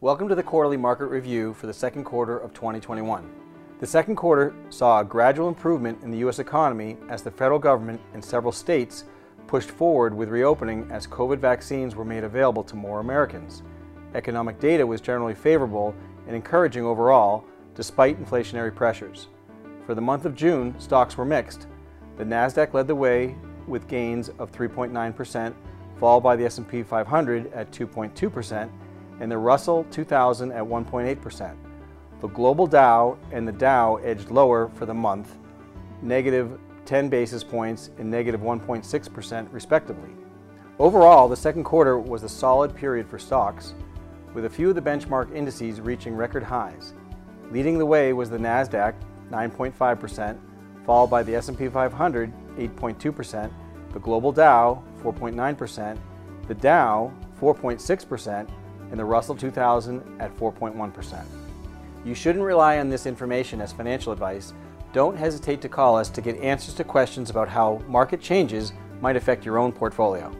Welcome to the quarterly market review for the second quarter of 2021. The second quarter saw a gradual improvement in the U.S. economy as the federal government and several states pushed forward with reopening as COVID vaccines were made available to more Americans. Economic data was generally favorable and encouraging overall, despite inflationary pressures. For the month of June, stocks were mixed. The Nasdaq led the way with gains of 3.9%, followed by the S&P 500 at 2.2% and the Russell 2000 at 1.8%. The global Dow and the Dow edged lower for the month, negative 10 basis points and negative 1.6% respectively. Overall, the second quarter was a solid period for stocks, with a few of the benchmark indices reaching record highs. Leading the way was the Nasdaq 9.5%, followed by the S&P 500 8.2%, the global Dow 4.9%, the Dow 4.6%, and the Russell 2000 at 4.1%. You shouldn't rely on this information as financial advice. Don't hesitate to call us to get answers to questions about how market changes might affect your own portfolio.